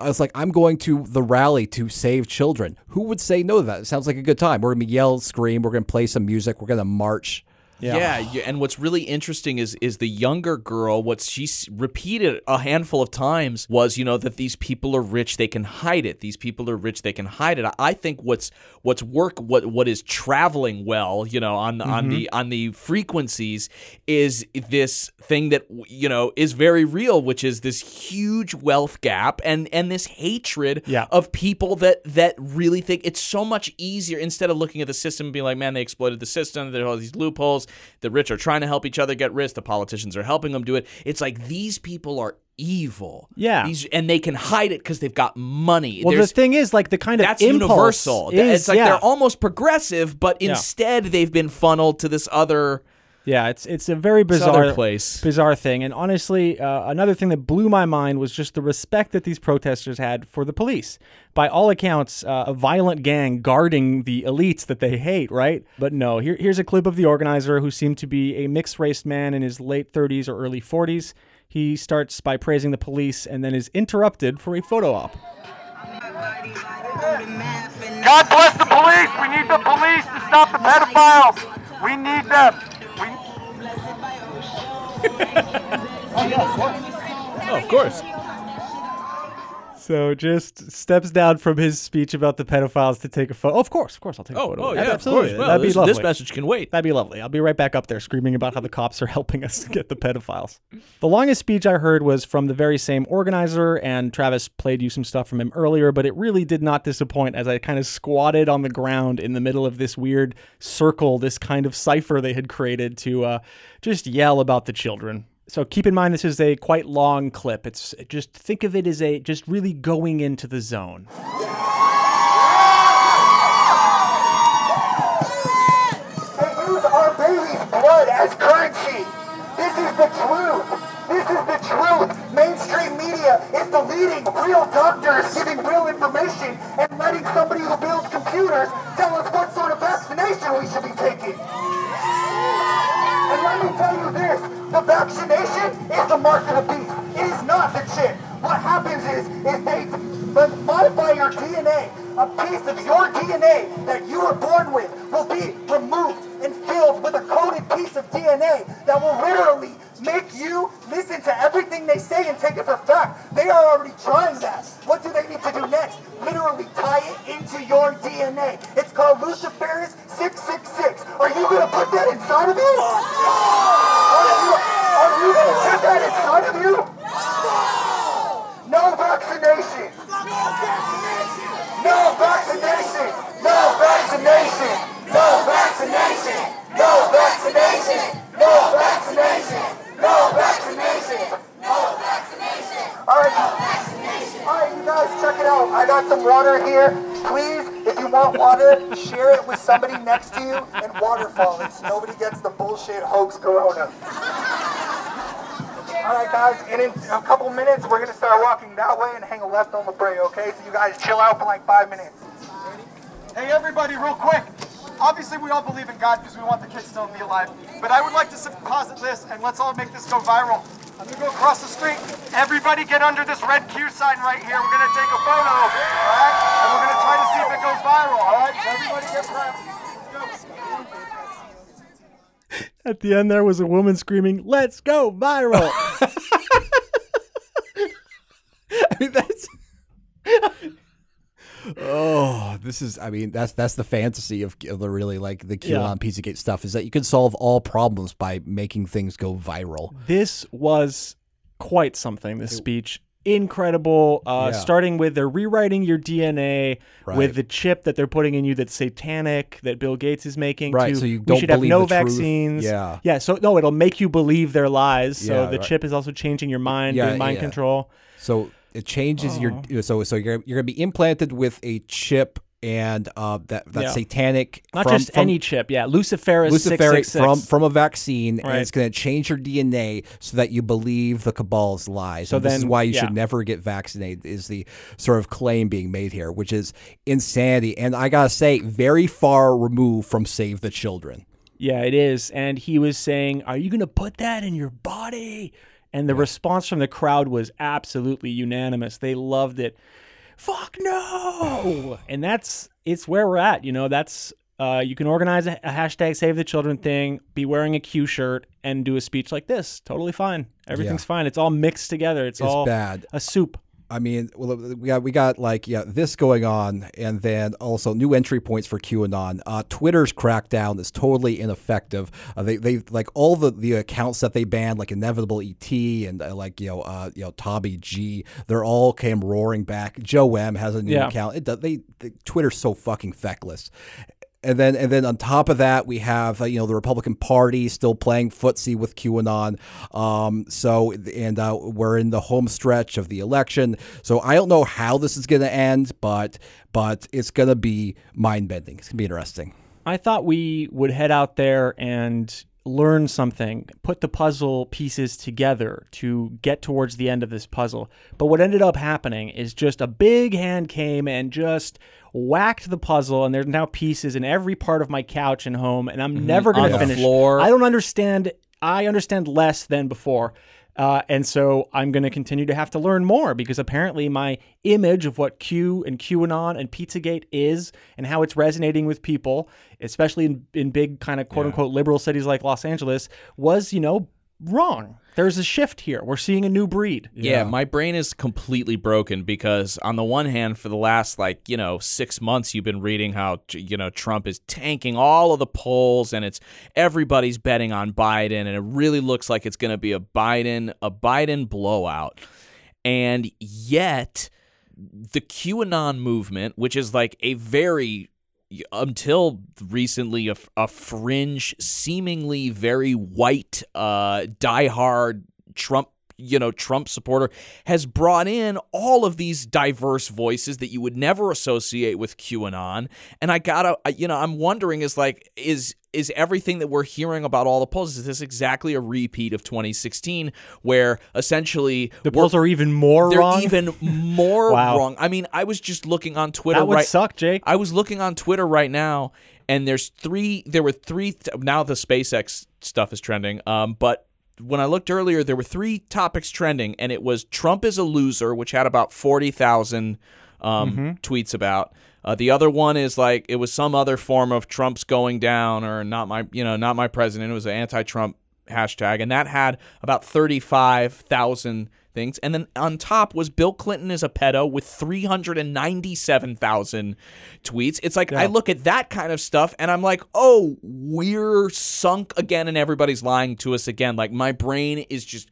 it's like I'm going to the rally to save children. Who would say no to that? It sounds like a good time. We're gonna yell, scream. We're gonna play some music. We're gonna march. Yeah. yeah, and what's really interesting is is the younger girl. What she repeated a handful of times was, you know, that these people are rich, they can hide it. These people are rich, they can hide it. I- think what's what's work, what what is traveling well, you know, on the on the mm-hmm. on the frequencies is this thing that you know is very real, which is this huge wealth gap and and this hatred Yeah. of people that that really think it's so much easier instead of looking at the system and being like, man, they exploited the system. There are all these loopholes. The rich are trying to help each other get rich. The politicians are helping them do it. It's like these people are evil. Yeah. These and they can hide it because they've got money. well, There's- the thing is, like the kind of that's universal. Is, it's like yeah. they're almost progressive, but Yeah. instead they've been funneled to this other. Yeah, it's it's a very bizarre place. bizarre thing. And honestly, uh, another thing that blew my mind was just the respect that these protesters had for the police. By all accounts, uh, a violent gang guarding the elites that they hate, right? But no, here, here's a clip of the organizer who seemed to be a mixed race man in his late 30s or early 40s. He starts by praising the police and then is interrupted for a photo op. God bless the police. We need the police to stop the pedophiles. We need them. Oh, oh, of course. So just steps down from his speech about the pedophiles to take a photo. of course, of course, I'll take Oh, a photo. oh, yeah, of absolutely. course. Well, That'd this- be lovely. this message can wait. That'd be lovely. I'll be right back up there screaming about how the cops are helping us get the pedophiles. The longest speech I heard was from the very same organizer, and Travis played you some stuff from him earlier, but it really did not disappoint as I kind of squatted on the ground in the middle of this weird circle, this kind of cipher they had created to uh, just yell about the children. So keep in mind this is a quite long clip. It's just think of it as a just really going into the zone. They use our baby's blood as currency. This is the truth. This is the truth. Mainstream media is deleting real doctors giving real information and letting somebody who builds computers tell us what sort of vaccination we should be taking. The vaccination is the mark of the beast. It is not the chip. What happens is, is they modify your DNA. A piece of your DNA that you were born with will be removed and filled with a coded piece of DNA that will literally make you listen to everything they say and take it for fact. They are already trying that. What do they need to do next? Literally tie it into your DNA. It's called Luciferus 666. Are you going to put that inside of it? that inside of you? No vaccinations. No vaccination. No vaccination. No vaccination. No vaccination. No vaccination. No vaccination. No vaccination. No vaccination! All right. All right, you guys, check it out. I got some water here. Please, if you want water, share it with somebody next to you and waterfall it so nobody gets the bullshit hoax corona. All right, guys, and in a couple minutes, we're gonna start walking that way and hang a left on La Brea, okay? So you guys chill out for like five minutes. Hey, everybody, real quick. Obviously, we all believe in God because we want the kids to be alive. But I would like to posit this, and let's all make this go viral. I'm gonna go across the street. Everybody get under this red Q sign right here. We're gonna take a photo, all right? And we're gonna try to see if it goes viral, all right? So everybody get prepped. At the end, there was a woman screaming, "Let's go viral!" I mean, that's. oh, this is. I mean, that's that's the fantasy of, of the really like the QAnon Yeah. Pizzagate stuff is that you can solve all problems by making things go viral. This was quite something. This speech, incredible. Uh, Yeah. Starting with they're rewriting your DNA Right. with the chip that they're putting in you that's satanic that Bill Gates is making. Right, to, so you don't we should have no the truth. vaccines. Yeah. yeah. So no, it'll make you believe their lies. So Yeah, the right. chip is also changing your mind, Yeah, mind yeah. control. So it changes your Oh. so so you're you're gonna be implanted with a chip and uh that that Yeah. satanic Not from- just from- any chip. Yeah, Luciferase Luciferic 666. from from a vaccine, and it's going to change your DNA so that you believe the cabal's lies. So and this is why you yeah. should never get vaccinated. Is the sort of claim being made here, which is insanity, and I gotta say, very far removed from Save the Children. Yeah, it is. And he was saying, Are you going to put that in your body? And the response from the crowd was absolutely unanimous. They loved it. Fuck no. and that's, it's where we're at. You know, that's, uh, you can organize a, a hashtag save the children thing, be wearing a Q shirt, and do a speech like this. Totally fine. Everything's Yeah. fine. It's all mixed together. It's, It's all bad. a soup. I mean, well, we got we got like yeah this going on, and then also new entry points for QAnon. Uh, Twitter's crackdown is totally ineffective. Uh, they they like all the, the accounts that they banned, like Inevitable ET and uh, like you know uh, you know Toby G. They're all came roaring back. Joe M has a new Yeah. account. It does, they, the Twitter's so fucking feckless. And then, and then on top of that, we have uh, you know the Republican Party still playing footsie with QAnon. Um, so, and uh, we're in the home stretch of the election. So I don't know how this is going to end, but but it's going to be mind bending. It's going to be interesting. I thought we would head out there and learn something, put the puzzle pieces together to get towards the end of this puzzle. But what ended up happening is just a big hand came and just whacked the puzzle, and there's now pieces in every part of my couch and home, and I'm Mhm. never going to finish. floor. I don't understand. I understand less than before. Uh, and so I'm going to continue to have to learn more because apparently my image of what Q and QAnon and Pizzagate is and how it's resonating with people, especially in, in big kind of quote unquote liberal cities like Los Angeles, was, you know, wrong. There's a shift here. We're seeing a new breed. Yeah. my brain is completely broken because on the one hand, for the last like you know six months, you've been reading how you know Trump is tanking all of the polls, and it's everybody's betting on Biden, and it really looks like it's going to be a Biden a Biden blowout, and yet the QAnon movement, which is like a very until recently a, a fringe, seemingly very white, uh, diehard Trump, you know, Trump supporter, has brought in all of these diverse voices that you would never associate with QAnon. And I gotta, you know, I'm wondering is like, is is everything that we're hearing about all the polls is this exactly a repeat of 2016 where essentially The polls are even more they're wrong? even more Wow. wrong i mean i was just looking on twitter That would right suck, Jake. I was looking on Twitter right now, and there's three. There were three. Now the SpaceX stuff is trending. Um, but when I looked earlier, there were three topics trending, and it was Trump is a loser, which had about forty thousand um, Mhm. tweets about. Uh, the other one is like it was some other form of Trump's going down or not my you know not my president. It was an anti-Trump hashtag, and that had about thirty-five thousand things. And then on top was Bill Clinton is a pedo with three hundred and ninety-seven thousand tweets. It's like I look at that kind of stuff, and I'm like, oh, we're sunk again, and everybody's lying to us again. Like my brain is just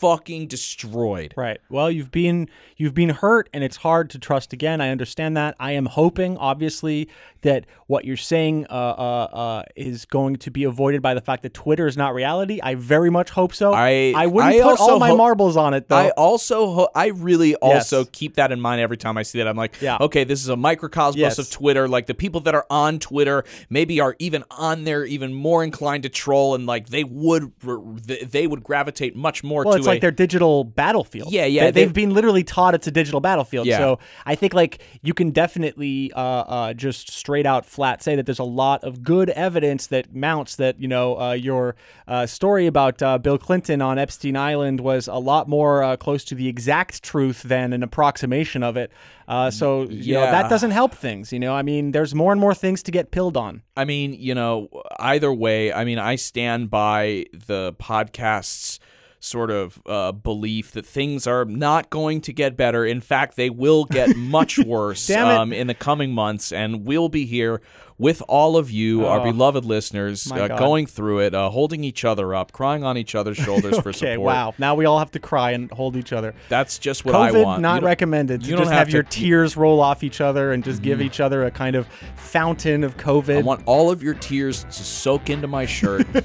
fucking destroyed. Right. Well, you've been you've been hurt and it's hard to trust again. I understand that. I am hoping obviously that what you're saying uh, uh, uh, is going to be avoided by the fact that Twitter is not reality. I very much hope so. I I wouldn't I put all my hope- marbles on it though. I also ho- I really also Yes. keep that in mind every time I see that. I'm like, Yeah. okay, this is a microcosmos Yes. of Twitter. Like the people that are on Twitter maybe are even on there even more inclined to troll and like they would they- they would gravitate much more well, to it's a like their digital battlefield. Yeah, yeah, They, have been literally taught it's a digital battlefield. Yeah. So I think like you can definitely uh, uh, just straight out flat say that there's a lot of good evidence that mounts that you know uh, your uh, story about uh, Bill Clinton on Epstein Island was a lot more uh, close to the exact truth than an approximation of it. Uh, so you know Yeah. that doesn't help things. You know, I mean, there's more and more things to get pilled on. I mean, you know, either way, I mean, I stand by the podcast's sort of uh, belief that things are not going to get better. In fact, they will get much worse um, in the coming months, and we'll be here with all of you, our Oh, beloved listeners, uh, going through it, uh, holding each other up, crying on each other's shoulders for support. wow. Now we all have to cry and hold each other. That's just what COVID I want. not You don't- recommended. To you don't just have have, to- your tears roll off each other and just give each other a kind of fountain of COVID. I want all of your tears to soak into my shirt.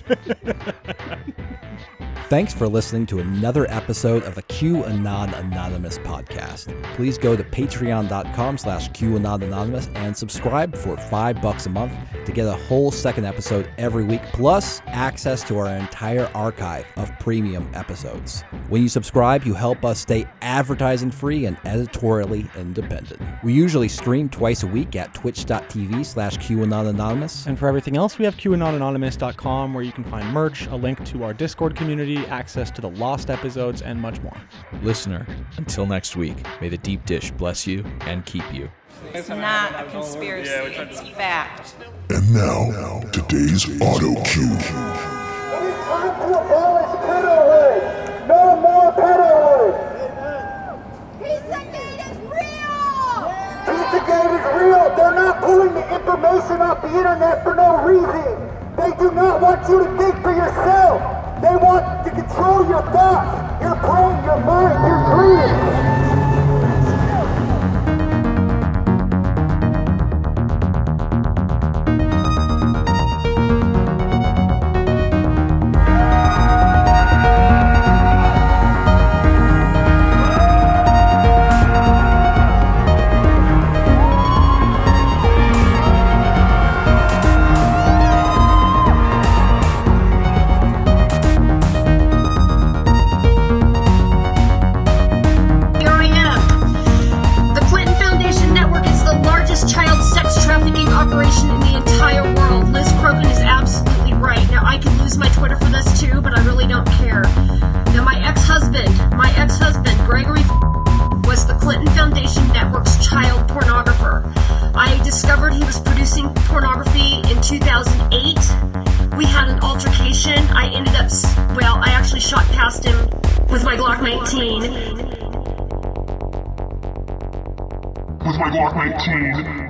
Thanks for listening to another episode of the QAnon Anonymous podcast. Please go to patreon.com slash QAnon Anonymous and subscribe for five bucks a month to get a whole second episode every week, plus access to our entire archive of premium episodes. When you subscribe, you help us stay advertising free and editorially independent. We usually stream twice a week at twitch.tv slash QAnon Anonymous. And for everything else, we have QAnonanonymous.com where you can find merch, a link to our Discord community, access to the lost episodes, and much more. Listener, until next week, may the deep dish bless you and keep you. It's not a conspiracy, it's fact. And now, today's auto cue. Time to abolish pedowood. No more pedowood. Pizzagate is real. Pizzagate is real. They're not pulling the information off the internet for no reason. They do not want you to think for yourself. They want to control your thoughts, your brain, your mind, your Foundation Network's child pornographer. I discovered he was producing pornography in 2008. We had an altercation. I ended up, well, I actually shot past him with my Glock 19. With my Glock 19.